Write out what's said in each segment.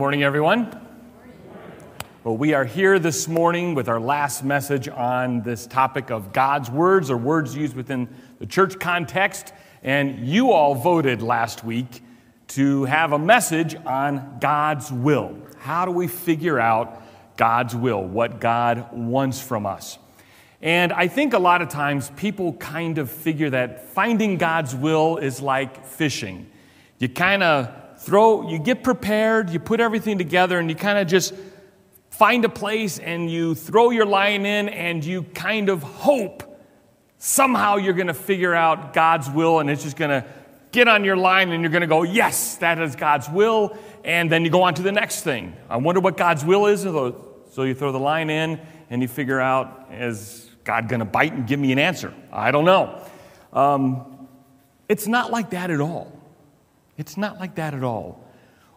Morning, everyone. Well, we are here this morning with our last message on this topic of God's words or words used within the church context. And you all voted last week to have a message on God's will. How do we figure out God's will, what God wants from us? And I think a lot of times people kind of figure that finding God's will is like fishing. You kind of throw, you get prepared, you put everything together, and you kind of just find a place and you throw your line in and you kind of hope somehow you're going to figure out God's will and it's just going to get on your line and you're going to go, yes, that is God's will. And then you go on to the next thing. I wonder what God's will is. So you throw the line in and you figure out, is God going to bite and give me an answer? I don't know. Um, it's not like that at all. It's not like that at all.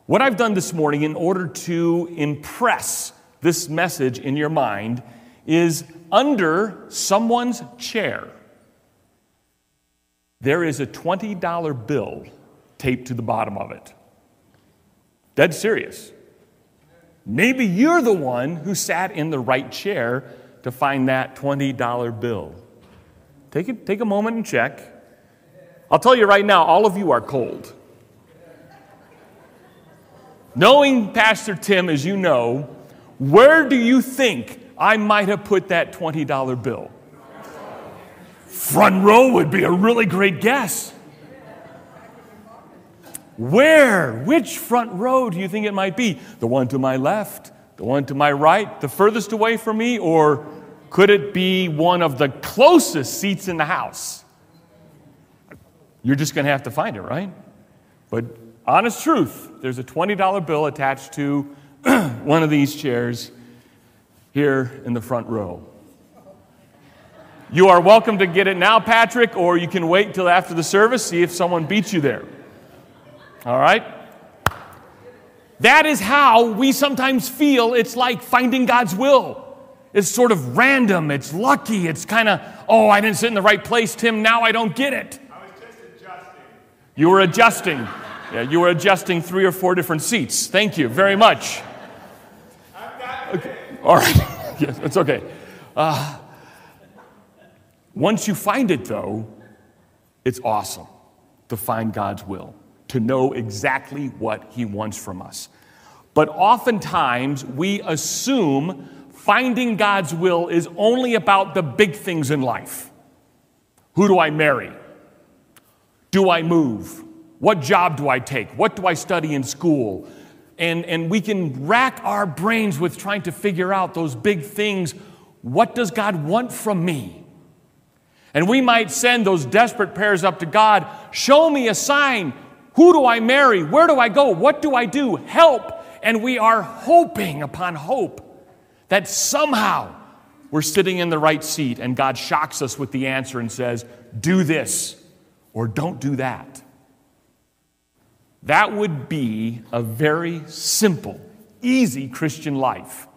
What I've done this morning in order to impress this message in your mind is under someone's chair, there is a $20 bill taped to the bottom of it. Dead serious. Maybe you're the one who sat in the right chair to find that $20 bill. Take, it, take a moment and check. I'll tell you right now, all of you are cold. Knowing Pastor Tim, as you know, where do you think I might have put that $20 bill? Front row would be a really great guess. Where? Which front row do you think it might be? The one to my left? The one to my right? The furthest away from me? Or could it be one of the closest seats in the house? You're just going to have to find it, right? But honest truth, there's a $20 bill attached to one of these chairs here in the front row. You are welcome to get it now, Patrick, or you can wait till after the service, see if someone beats you there. All right? That is how we sometimes feel it's like finding God's will. It's sort of random, it's lucky, it's kind of, oh, I didn't sit in the right place, Tim, now I don't get it. I was just adjusting. You were adjusting. Yeah, you were adjusting three or four different seats. Thank you very much. Okay. All right. yes, it's okay. Uh, once you find it, though, it's awesome to find God's will, to know exactly what He wants from us. But oftentimes, we assume finding God's will is only about the big things in life. Who do I marry? Do I move? What job do I take? What do I study in school? And, and we can rack our brains with trying to figure out those big things. What does God want from me? And we might send those desperate prayers up to God Show me a sign. Who do I marry? Where do I go? What do I do? Help. And we are hoping upon hope that somehow we're sitting in the right seat and God shocks us with the answer and says, Do this or don't do that. That would be a very simple, easy Christian life.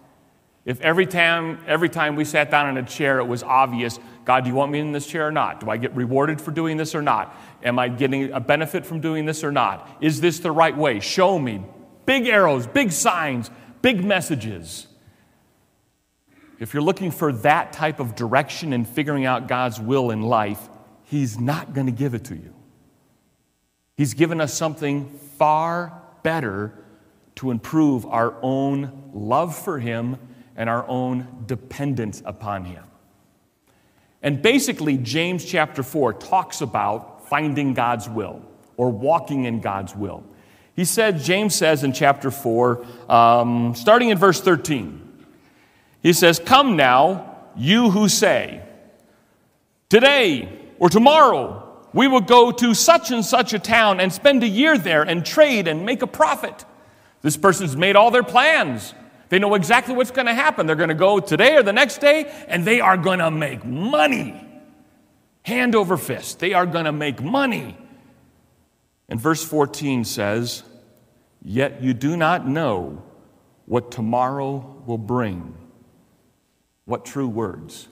If every time, every time we sat down in a chair, it was obvious God, do you want me in this chair or not? Do I get rewarded for doing this or not? Am I getting a benefit from doing this or not? Is this the right way? Show me. Big arrows, big signs, big messages. If you're looking for that type of direction in figuring out God's will in life, He's not going to give it to you. He's given us something far better to improve our own love for Him and our own dependence upon Him. And basically, James chapter 4 talks about finding God's will or walking in God's will. He said, James says in chapter 4, um, starting in verse 13, he says, Come now, you who say, Today or tomorrow we will go to such and such a town and spend a year there and trade and make a profit. This person's made all their plans. They know exactly what's going to happen. They're going to go today or the next day, and they are going to make money. Hand over fist. They are going to make money. And verse 14 says, Yet you do not know what tomorrow will bring. What true words.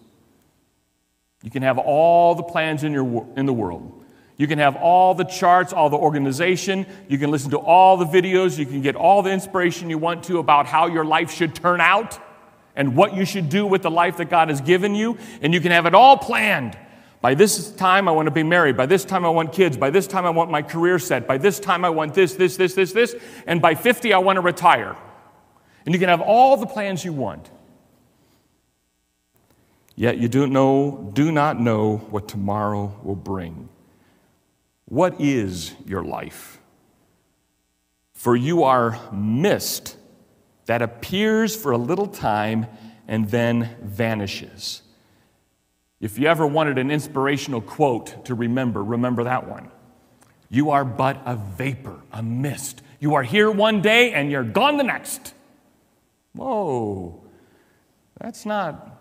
You can have all the plans in, your, in the world. You can have all the charts, all the organization. You can listen to all the videos. You can get all the inspiration you want to about how your life should turn out and what you should do with the life that God has given you. And you can have it all planned. By this time, I want to be married. By this time, I want kids. By this time, I want my career set. By this time, I want this, this, this, this, this. And by 50, I want to retire. And you can have all the plans you want. Yet you do, know, do not know what tomorrow will bring. What is your life? For you are mist that appears for a little time and then vanishes. If you ever wanted an inspirational quote to remember, remember that one. You are but a vapor, a mist. You are here one day and you're gone the next. Whoa, that's not,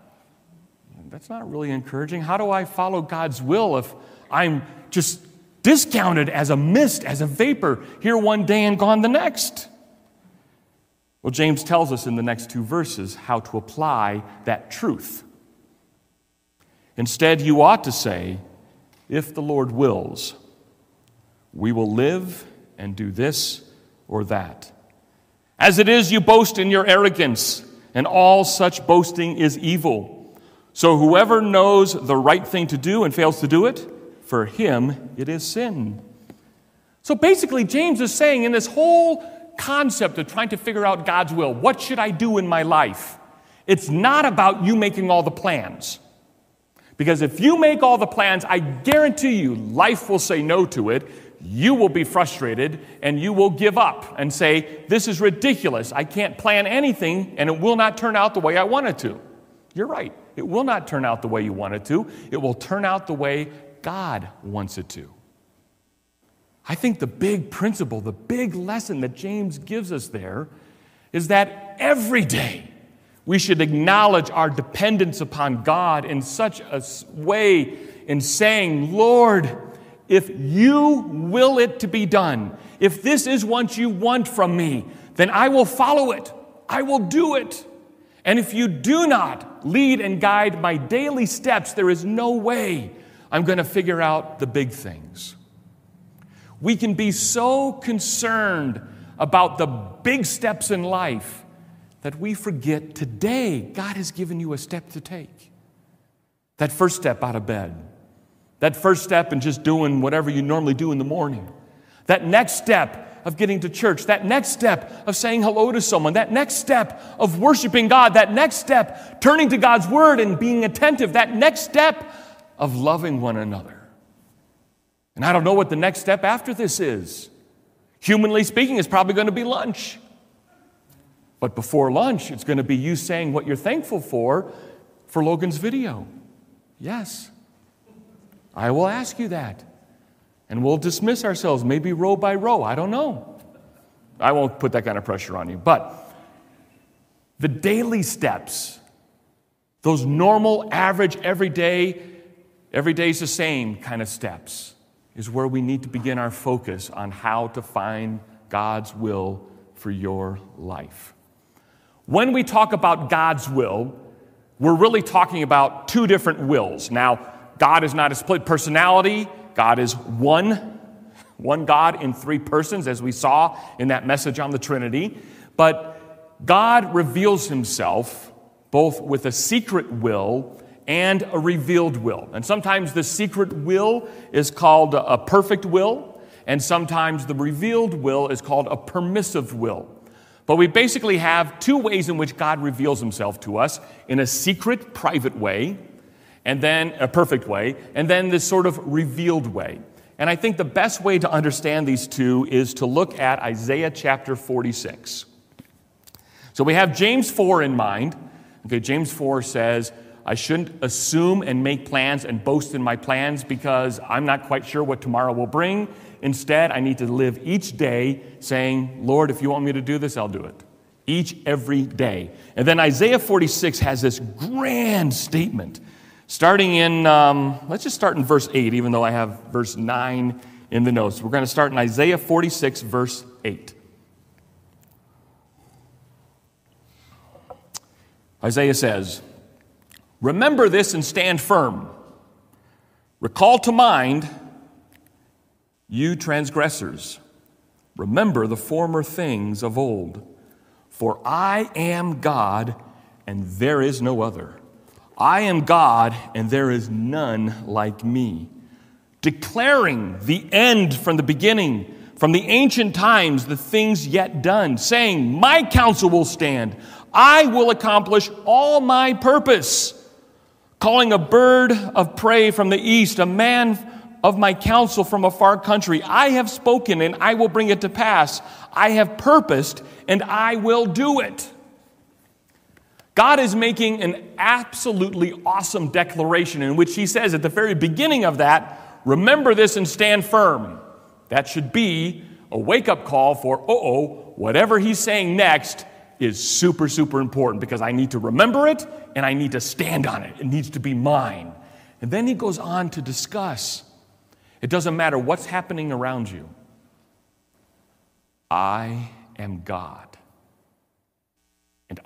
that's not really encouraging. How do I follow God's will if I'm just discounted as a mist, as a vapor, here one day and gone the next? Well, James tells us in the next two verses how to apply that truth. Instead, you ought to say, if the Lord wills, we will live and do this or that. As it is, you boast in your arrogance, and all such boasting is evil. So whoever knows the right thing to do and fails to do it, for him it is sin. So basically, James is saying in this whole concept of trying to figure out God's will, what should I do in my life? It's not about you making all the plans. Because if you make all the plans, I guarantee you life will say no to it. You will be frustrated and you will give up and say, This is ridiculous. I can't plan anything and it will not turn out the way I want it to. You're right. It will not turn out the way you want it to. It will turn out the way God wants it to. I think the big principle, the big lesson that James gives us there is that every day we should acknowledge our dependence upon God in such a way in saying, Lord, if you will it to be done, if this is what you want from me, then I will follow it. I will do it. And if you do not lead and guide my daily steps, there is no way I'm going to figure out the big things. We can be so concerned about the big steps in life that we forget today God has given you a step to take. That first step out of bed, that first step in just doing whatever you normally do in the morning, that next step of getting to church, that next step of saying hello to someone, that next step of worshiping God, that next step turning to God's word and being attentive, that next step of loving one another. And I don't know what the next step after this is. Humanly speaking, it's probably going to be lunch. But before lunch, it's going to be you saying what you're thankful for for Logan's video. Yes. I will ask you that. And we'll dismiss ourselves, maybe row by row. I don't know. I won't put that kind of pressure on you. But the daily steps, those normal, average, everyday, every day's the same kind of steps, is where we need to begin our focus on how to find God's will for your life. When we talk about God's will, we're really talking about two different wills. Now, God is not a split personality, God is one, one God in three persons, as we saw in that message on the Trinity. But God reveals himself both with a secret will and a revealed will. And sometimes the secret will is called a perfect will, and sometimes the revealed will is called a permissive will. But we basically have two ways in which God reveals himself to us in a secret, private way, and then a perfect way, and then this sort of revealed way. And I think the best way to understand these two is to look at Isaiah chapter 46. So we have James 4 in mind. Okay, James 4 says, I shouldn't assume and make plans and boast in my plans because I'm not quite sure what tomorrow will bring. Instead, I need to live each day saying, Lord, if you want me to do this, I'll do it. Each, every day. And then Isaiah 46 has this grand statement starting in, um, let's just start in verse 8, even though I have verse 9 in the notes. We're going to start in Isaiah 46, verse 8. Isaiah says, Remember this and stand firm. Recall to mind You transgressors, remember the former things of old. For I am God, and there is no other. I am God, and there is none like me. Declaring the end from the beginning, from the ancient times, the things yet done, saying, My counsel will stand. I will accomplish all my purpose. Calling a bird of prey from the east, a man of my counsel from a far country. I have spoken and I will bring it to pass. I have purposed and I will do it. God is making an absolutely awesome declaration in which he says at the very beginning of that, remember this and stand firm. That should be a wake up call for, uh oh, whatever he's saying next is super, super important because I need to remember it and I need to stand on it. It needs to be mine. And then he goes on to discuss it doesn't matter what's happening around you. I am God,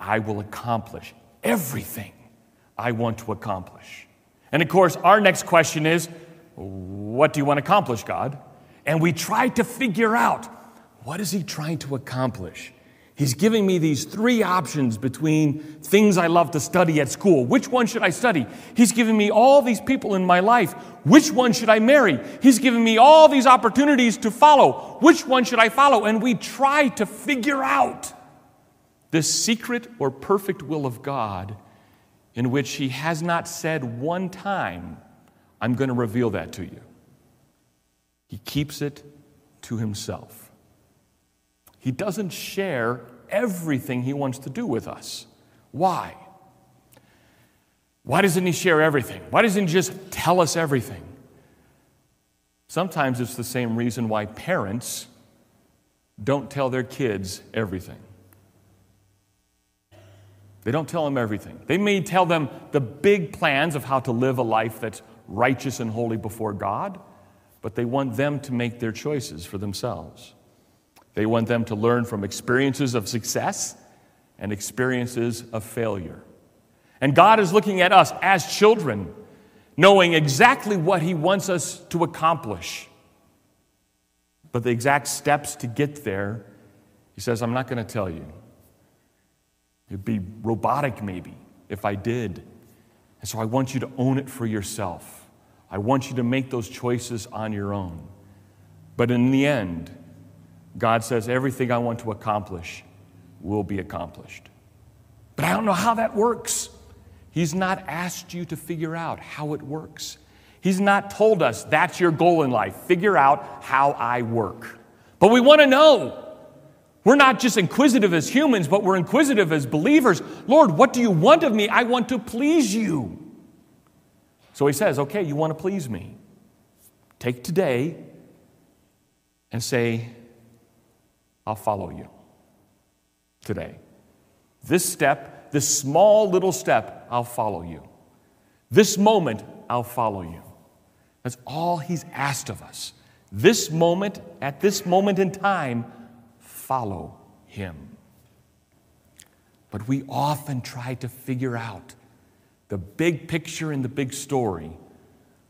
I will accomplish everything I want to accomplish. And of course, our next question is what do you want to accomplish, God? And we try to figure out what is he trying to accomplish? He's giving me these three options between things I love to study at school. Which one should I study? He's giving me all these people in my life. Which one should I marry? He's giving me all these opportunities to follow. Which one should I follow? And we try to figure out this secret or perfect will of God in which He has not said one time, I'm going to reveal that to you. He keeps it to Himself. He doesn't share everything He wants to do with us. Why? Why doesn't He share everything? Why doesn't He just tell us everything? Sometimes it's the same reason why parents don't tell their kids everything. They don't tell them everything. They may tell them the big plans of how to live a life that's righteous and holy before God, but they want them to make their choices for themselves. They want them to learn from experiences of success and experiences of failure. And God is looking at us as children, knowing exactly what He wants us to accomplish. But the exact steps to get there, He says, I'm not going to tell you. It'd be robotic, maybe, if I did. And so I want you to own it for yourself. I want you to make those choices on your own. But in the end, God says, everything I want to accomplish will be accomplished. But I don't know how that works. He's not asked you to figure out how it works. He's not told us that's your goal in life. Figure out how I work. But we want to know. We're not just inquisitive as humans, but we're inquisitive as believers. Lord, what do you want of me? I want to please you. So he says, okay, you want to please me. Take today and say, I'll follow you today. This step, this small little step, I'll follow you. This moment, I'll follow you. That's all he's asked of us. This moment, at this moment in time, follow him. But we often try to figure out the big picture and the big story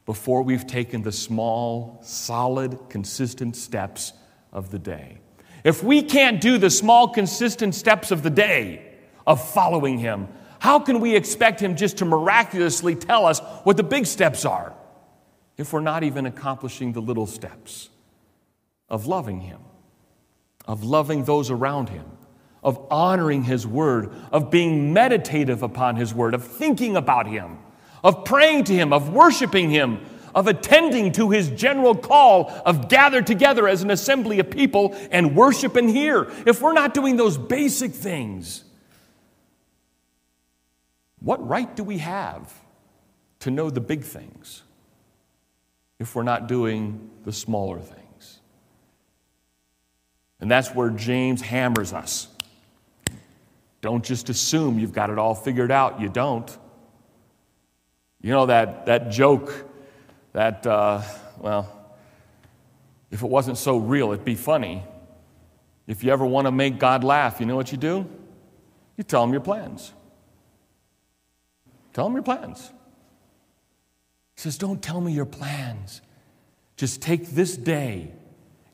before we've taken the small, solid, consistent steps of the day. If we can't do the small, consistent steps of the day of following Him, how can we expect Him just to miraculously tell us what the big steps are if we're not even accomplishing the little steps of loving Him, of loving those around Him, of honoring His Word, of being meditative upon His Word, of thinking about Him, of praying to Him, of worshiping Him, of attending to his general call of gather together as an assembly of people and worship and hear. If we're not doing those basic things, what right do we have to know the big things if we're not doing the smaller things? And that's where James hammers us. Don't just assume you've got it all figured out. You don't. You know that, that joke that, uh, well, if it wasn't so real, it'd be funny. If you ever want to make God laugh, you know what you do? You tell him your plans. Tell him your plans. He says, Don't tell me your plans. Just take this day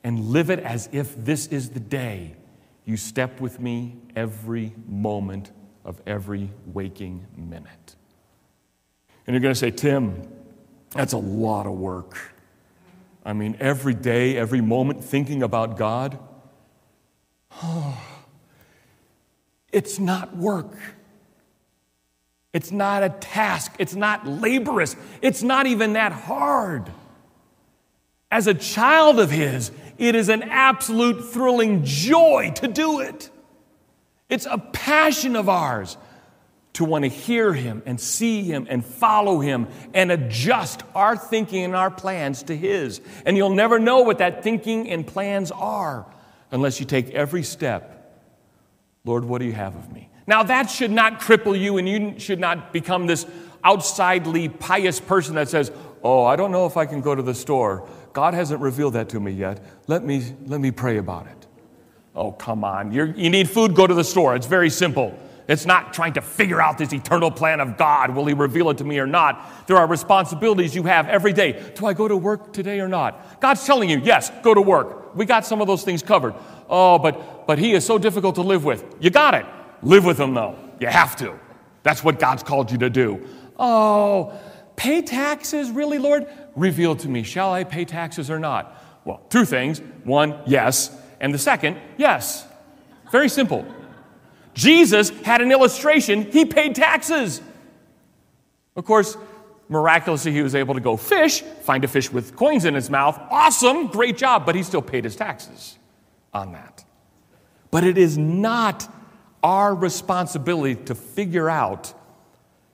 and live it as if this is the day you step with me every moment of every waking minute. And you're going to say, Tim, that's a lot of work. I mean, every day, every moment thinking about God. Oh, it's not work. It's not a task. It's not laborious. It's not even that hard. As a child of His, it is an absolute thrilling joy to do it. It's a passion of ours to want to hear Him and see Him and follow Him and adjust our thinking and our plans to His. And you'll never know what that thinking and plans are unless you take every step. Lord, what do you have of me? Now, that should not cripple you, and you should not become this outsidely pious person that says, Oh, I don't know if I can go to the store. God hasn't revealed that to me yet. Let me, let me pray about it. Oh, come on. You're, you need food, go to the store. It's very simple. It's not trying to figure out this eternal plan of God. Will He reveal it to me or not? There are responsibilities you have every day. Do I go to work today or not? God's telling you, yes, go to work. We got some of those things covered. Oh, but, but He is so difficult to live with. You got it. Live with Him, though. You have to. That's what God's called you to do. Oh, pay taxes? Really, Lord? Reveal to me, shall I pay taxes or not? Well, two things. One, yes. And the second, yes. Very simple. Jesus had an illustration, he paid taxes. Of course, miraculously, he was able to go fish, find a fish with coins in his mouth. Awesome, great job, but he still paid his taxes on that. But it is not our responsibility to figure out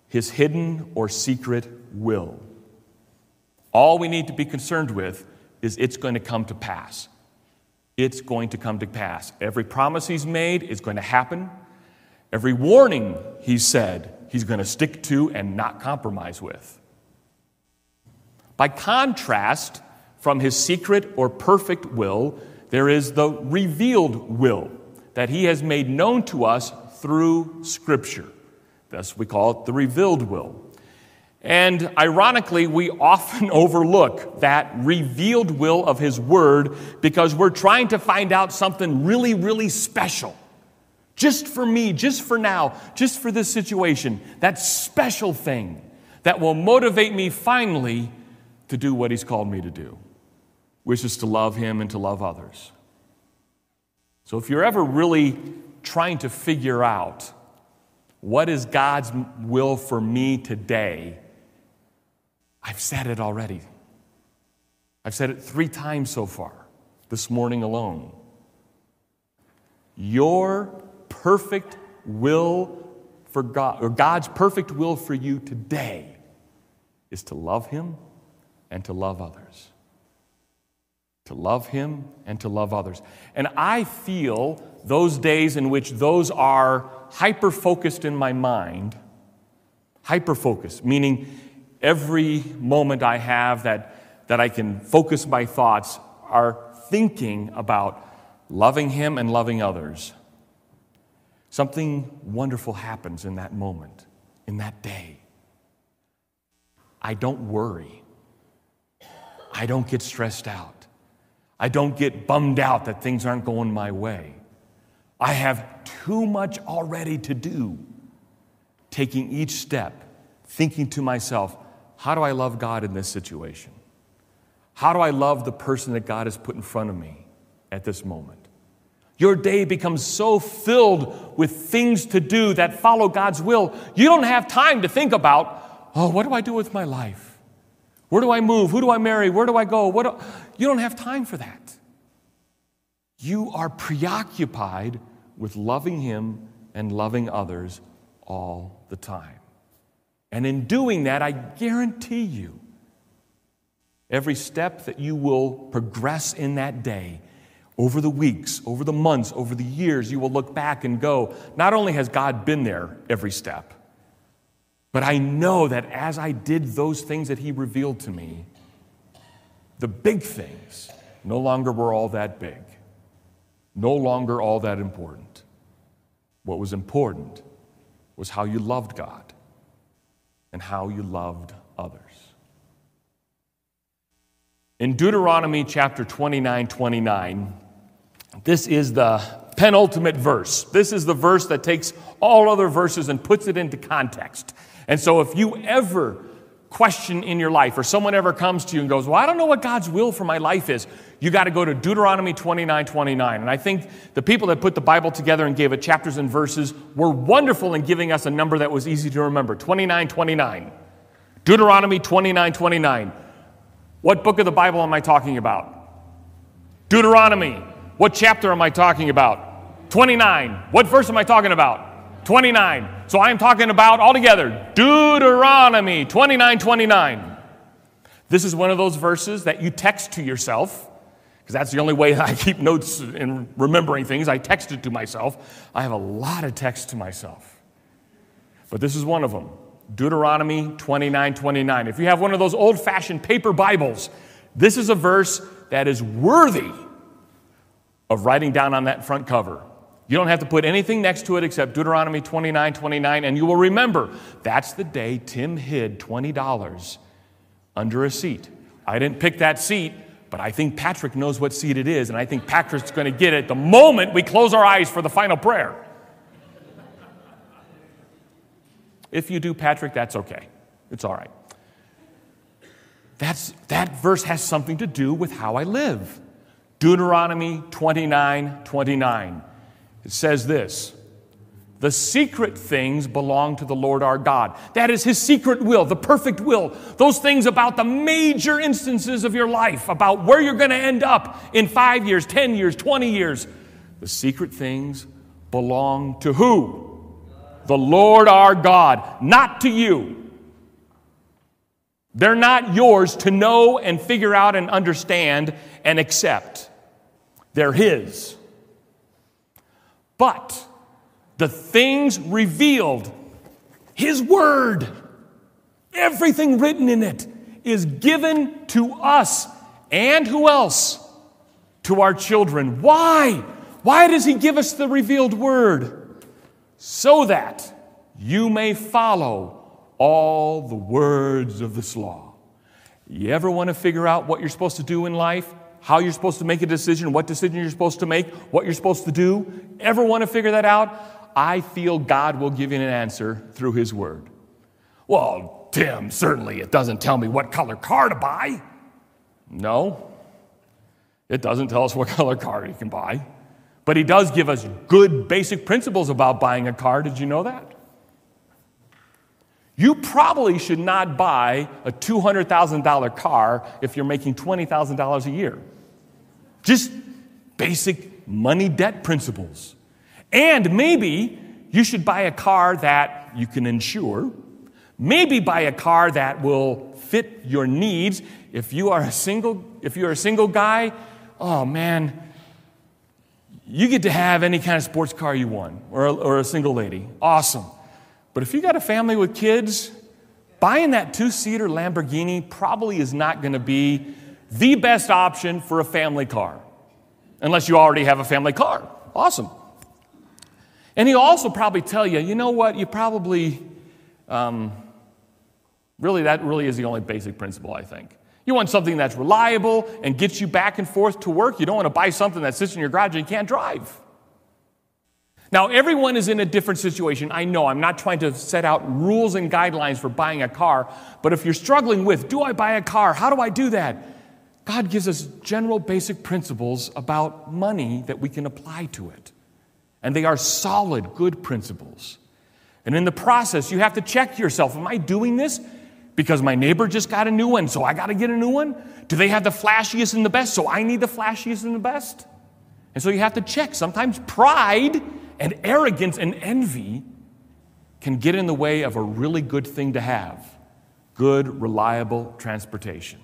his hidden or secret will. All we need to be concerned with is it's going to come to pass. It's going to come to pass. Every promise he's made is going to happen. Every warning he said, he's going to stick to and not compromise with. By contrast, from his secret or perfect will, there is the revealed will that he has made known to us through Scripture. Thus, we call it the revealed will. And ironically, we often overlook that revealed will of His Word because we're trying to find out something really, really special just for me, just for now, just for this situation, that special thing that will motivate me finally to do what He's called me to do, which is to love Him and to love others. So if you're ever really trying to figure out what is God's will for me today, I've said it already. I've said it three times so far this morning alone. Your perfect will for God, or God's perfect will for you today is to love Him and to love others. To love Him and to love others. And I feel those days in which those are hyper focused in my mind, hyper focused, meaning every moment I have that, that I can focus my thoughts are thinking about loving Him and loving others. Something wonderful happens in that moment, in that day. I don't worry. I don't get stressed out. I don't get bummed out that things aren't going my way. I have too much already to do. Taking each step, thinking to myself, how do I love God in this situation? How do I love the person that God has put in front of me at this moment? Your day becomes so filled with things to do that follow God's will, you don't have time to think about, oh, what do I do with my life? Where do I move? Who do I marry? Where do I go? What do... You don't have time for that. You are preoccupied with loving Him and loving others all the time. And in doing that, I guarantee you, every step that you will progress in that day over the weeks, over the months, over the years, you will look back and go, not only has God been there every step, but I know that as I did those things that He revealed to me, the big things no longer were all that big, no longer all that important. What was important was how you loved God and how you loved others. In Deuteronomy chapter 29 29, this is the penultimate verse. This is the verse that takes all other verses and puts it into context. And so if you ever question in your life or someone ever comes to you and goes, Well, I don't know what God's will for my life is, you got to go to Deuteronomy 29 29. And I think the people that put the Bible together and gave it chapters and verses were wonderful in giving us a number that was easy to remember 29 29. Deuteronomy 29 29. What book of the Bible am I talking about? Deuteronomy. What chapter am I talking about? 29. What verse am I talking about? 29. So I am talking about altogether Deuteronomy 29 29. This is one of those verses that you text to yourself, because that's the only way I keep notes and remembering things. I text it to myself. I have a lot of text to myself. But this is one of them. Deuteronomy 29 29. If you have one of those old fashioned paper Bibles, this is a verse that is worthy of writing down on that front cover. You don't have to put anything next to it except Deuteronomy 29 29, and you will remember that's the day Tim hid $20 under a seat. I didn't pick that seat, but I think Patrick knows what seat it is, and I think Patrick's going to get it the moment we close our eyes for the final prayer. If you do, Patrick, that's okay. It's all right. That's, that verse has something to do with how I live. Deuteronomy 29 29. It says this The secret things belong to the Lord our God. That is His secret will, the perfect will. Those things about the major instances of your life, about where you're going to end up in five years, 10 years, 20 years. The secret things belong to who? the Lord our God, not to you. They're not yours to know and figure out and understand and accept. They're His. But the things revealed, His Word, everything written in it, is given to us and who else? To our children. Why? Why does He give us the revealed Word? so that you may follow all the words of this law. You ever want to figure out what you're supposed to do in life? How you're supposed to make a decision, what decision you're supposed to make, what you're supposed to do? Ever want to figure that out? I feel God will give you an answer through His Word. Well, Tim, certainly it doesn't tell me what color car to buy. No, it doesn't tell us what color car you can buy. But he does give us good basic principles about buying a car. Did you know that? You probably should not buy a $200,000 car if you're making $20,000 a year. Just basic money debt principles. And maybe you should buy a car that you can insure. Maybe buy a car that will fit your needs. If you are a single, if you're a single guy, oh man, you get to have any kind of sports car you want, or a, or a single lady. Awesome. But if you got a family with kids, buying that two seater Lamborghini probably is not going to be the best option for a family car, unless you already have a family car. Awesome. And he'll also probably tell you, you know what, you probably, um, really, that really is the only basic principle, I think. You want something that's reliable and gets you back and forth to work. You don't want to buy something that sits in your garage and you can't drive. Now, everyone is in a different situation. I know I'm not trying to set out rules and guidelines for buying a car, but if you're struggling with, do I buy a car? How do I do that? God gives us general basic principles about money that we can apply to it. And they are solid, good principles. And in the process, you have to check yourself Am I doing this? because my neighbor just got a new one, so I got to get a new one? Do they have the flashiest and the best, so I need the flashiest and the best? And so you have to check. Sometimes pride and arrogance and envy can get in the way of a really good thing to have good, reliable transportation.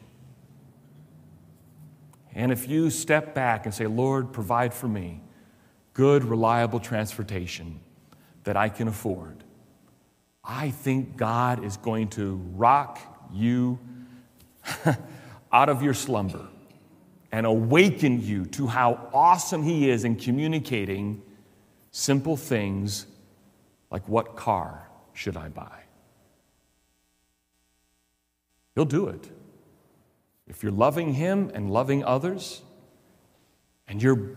And if you step back and say, Lord, provide for me good, reliable transportation that I can afford, I think God is going to rock you out of your slumber and awaken you to how awesome He is in communicating simple things like what car should I buy? He'll do it. if you're loving Him and loving others, and you're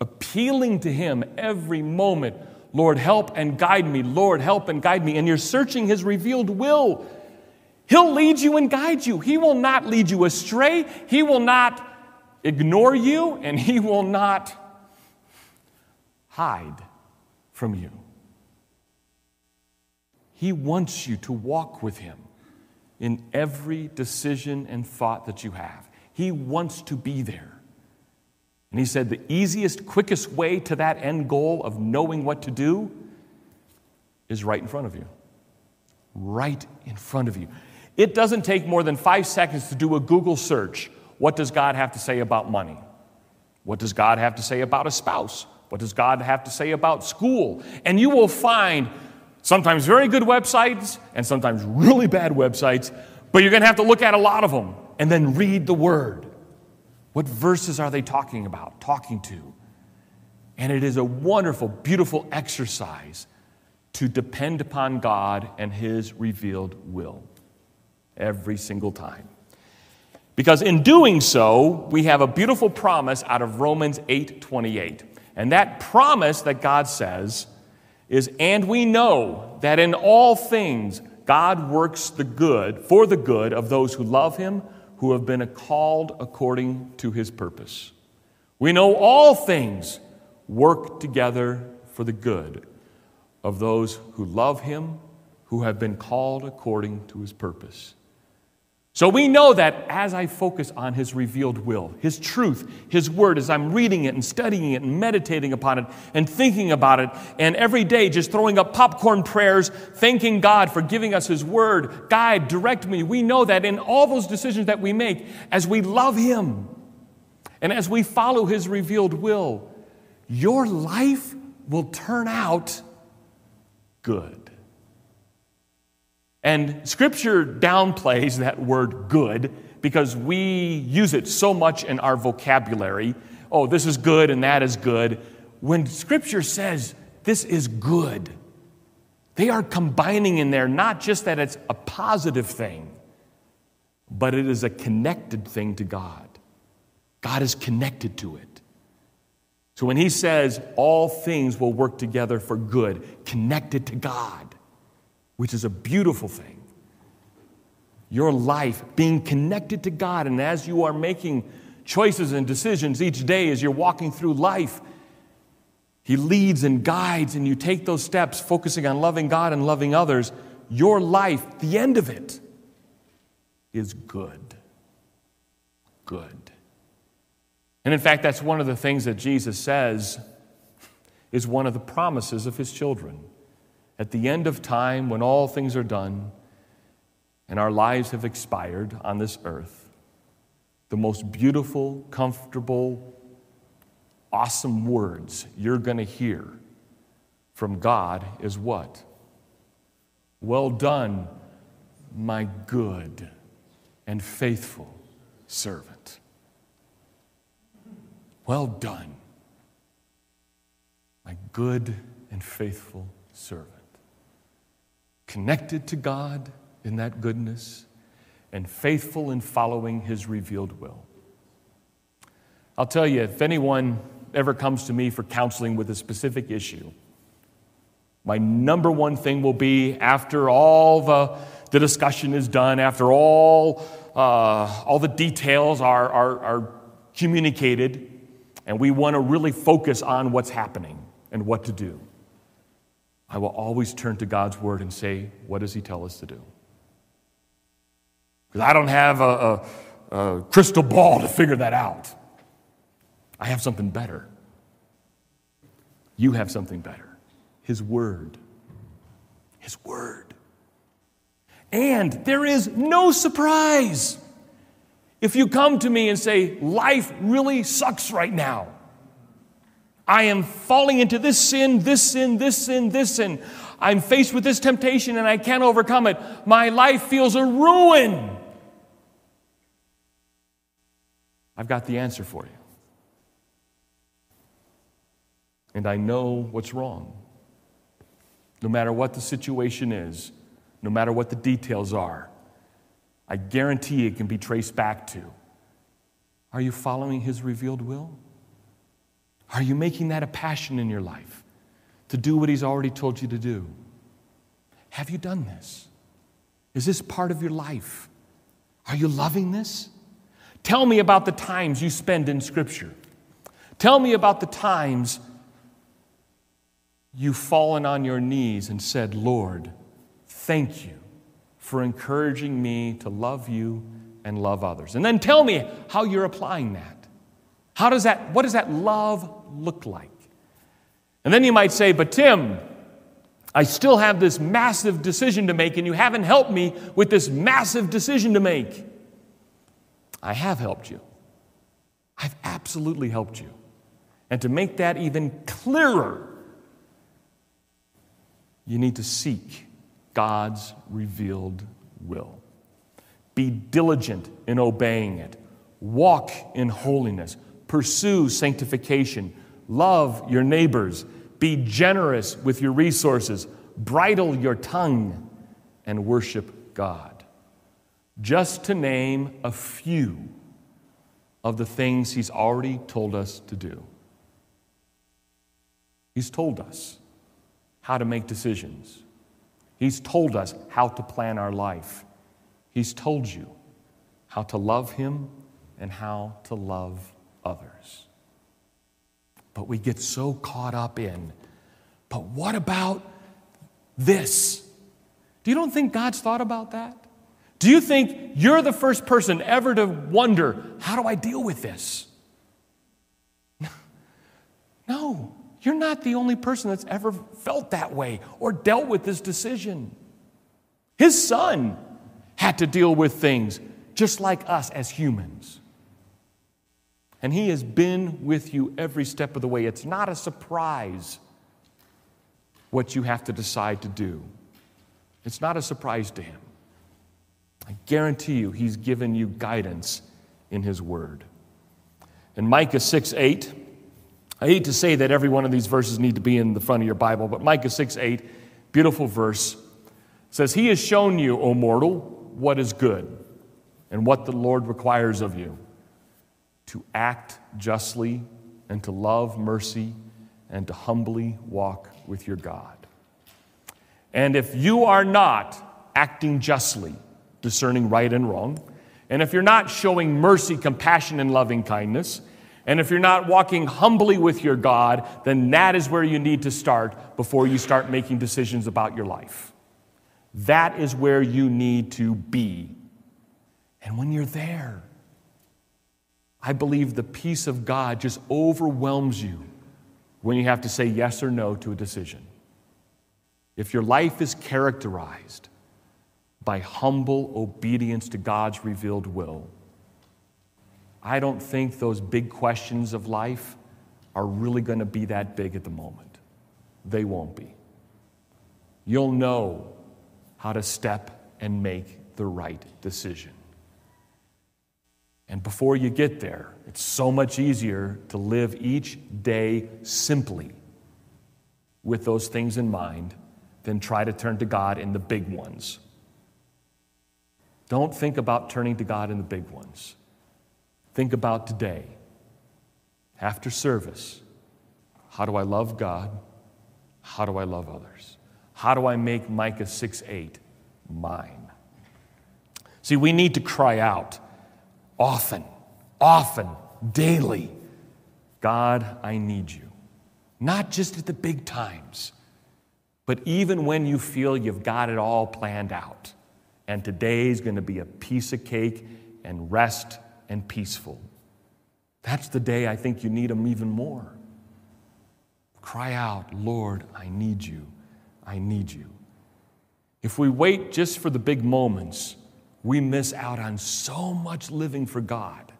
appealing to Him every moment, Lord, help and guide me, Lord, help and guide me, and you're searching His revealed will, He'll lead you and guide you. He will not lead you astray. He will not ignore you, and He will not hide from you. He wants you to walk with Him in every decision and thought that you have. He wants to be there. And He said the easiest, quickest way to that end goal of knowing what to do is right in front of you. Right in front of you. It doesn't take more than five seconds to do a Google search. What does God have to say about money? What does God have to say about a spouse? What does God have to say about school? And you will find sometimes very good websites and sometimes really bad websites, but you're going to have to look at a lot of them and then read the word. What verses are they talking about, talking to? And it is a wonderful, beautiful exercise to depend upon God and His revealed will every single time. Because in doing so, we have a beautiful promise out of Romans 8 28. And that promise that God says is, and we know that in all things God works the good for the good of those who love him, who have been called according to his purpose. We know all things work together for the good of those who love him, who have been called according to his purpose. So we know that as I focus on His revealed will, His truth, His word, as I'm reading it and studying it and meditating upon it and thinking about it, and every day just throwing up popcorn prayers, thanking God for giving us His word, guide, direct me, we know that in all those decisions that we make, as we love Him and as we follow His revealed will, your life will turn out good. And scripture downplays that word good because we use it so much in our vocabulary. Oh, this is good and that is good. When scripture says this is good, they are combining in there not just that it's a positive thing, but it is a connected thing to God. God is connected to it. So when he says all things will work together for good, connected to God, which is a beautiful thing. Your life being connected to God, and as you are making choices and decisions each day as you're walking through life, He leads and guides, and you take those steps focusing on loving God and loving others. Your life, the end of it, is good. Good. And in fact, that's one of the things that Jesus says is one of the promises of His children at the end of time, when all things are done and our lives have expired on this earth, the most beautiful, comfortable, awesome words you're going to hear from God is what? Well done, my good and faithful servant. Well done, my good and faithful servant connected to God in that goodness, and faithful in following His revealed will. I'll tell you, if anyone ever comes to me for counseling with a specific issue, my number one thing will be after all the, the discussion is done, after all, uh, all the details are, are, are communicated, and we want to really focus on what's happening and what to do. I will always turn to God's word and say, What does He tell us to do? Because I don't have a, a, a, crystal ball to figure that out. I have something better. You have something better His word. His word. And there is no surprise if you come to me and say, Life really sucks right now. I am falling into this sin, this sin, this sin, this sin. I'm faced with this temptation and I can't overcome it. My life feels a ruin. I've got the answer for you. And I know what's wrong. No matter what the situation is, no matter what the details are, I guarantee it can be traced back to Are you following His revealed will? Are you making that a passion in your life to do what He's already told you to do? Have you done this? Is this part of your life? Are you loving this? Tell me about the times you spend in Scripture. Tell me about the times you've fallen on your knees and said, Lord, thank you for encouraging me to love you and love others. And then tell me how you're applying that. How does that, what does that love look like? And then you might say, but Tim, I still have this massive decision to make, and you haven't helped me with this massive decision to make. I have helped you. I've absolutely helped you. And to make that even clearer, you need to seek God's revealed will. Be diligent in obeying it. Walk in holiness. Pursue sanctification. Love your neighbors. Be generous with your resources. Bridle your tongue and worship God. Just to name a few of the things He's already told us to do. He's told us how to make decisions, He's told us how to plan our life. He's told you how to love Him and how to love others. But we get so caught up in, but what about this? Do you don't think God's thought about that? Do you think you're the first person ever to wonder, how do I deal with this? No, you're not the only person that's ever felt that way or dealt with this decision. His son had to deal with things just like us as humans. And He has been with you every step of the way. It's not a surprise what you have to decide to do, it's not a surprise to Him. I guarantee you, He's given you guidance in His Word. In Micah 6 8, I hate to say that every one of these verses need to be in the front of your Bible, but Micah 6 8, beautiful verse, says, He has shown you, O mortal, what is good and what the Lord requires of you to act justly and to love mercy and to humbly walk with your God. And if you are not acting justly, discerning right and wrong, and if you're not showing mercy, compassion, and loving kindness, and if you're not walking humbly with your God, then that is where you need to start before you start making decisions about your life. That is where you need to be. And when you're there, I believe the peace of God just overwhelms you when you have to say yes or no to a decision. If your life is characterized by humble obedience to God's revealed will, I don't think those big questions of life are really going to be that big at the moment. They won't be. You'll know how to step and make the right decision. And before you get there, it's so much easier to live each day simply with those things in mind than try to turn to God in the big ones. Don't think about turning to God in the big ones. Think about today. After service, how do I love God? How do I love others? How do I make Micah 6 8 mine? See, we need to cry out often, often, daily God, I need you. Not just at the big times, but even when you feel you've got it all planned out. And today's going to be a piece of cake and rest and peaceful. That's the day I think you need Him even more. Cry out, Lord, I need you. I need you. If we wait just for the big moments, we miss out on so much living for God.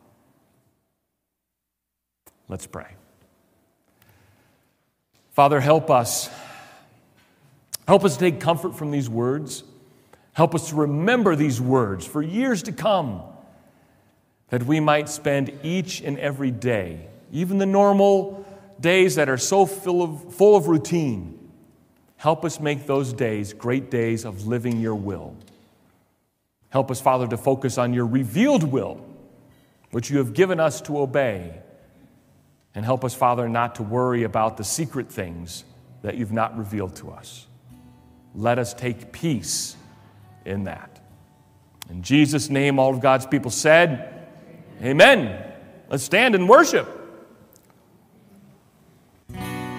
Let's pray. Father, help us. Help us take comfort from these words. Help us to remember these words for years to come, that we might spend each and every day, even the normal days that are so full of, full of routine, Help us make those days great days of living your will. Help us, Father, to focus on your revealed will which you have given us to obey. And help us, Father, not to worry about the secret things that you've not revealed to us. Let us take peace in that. In Jesus' name, all of God's people said, Amen. Let's stand and worship.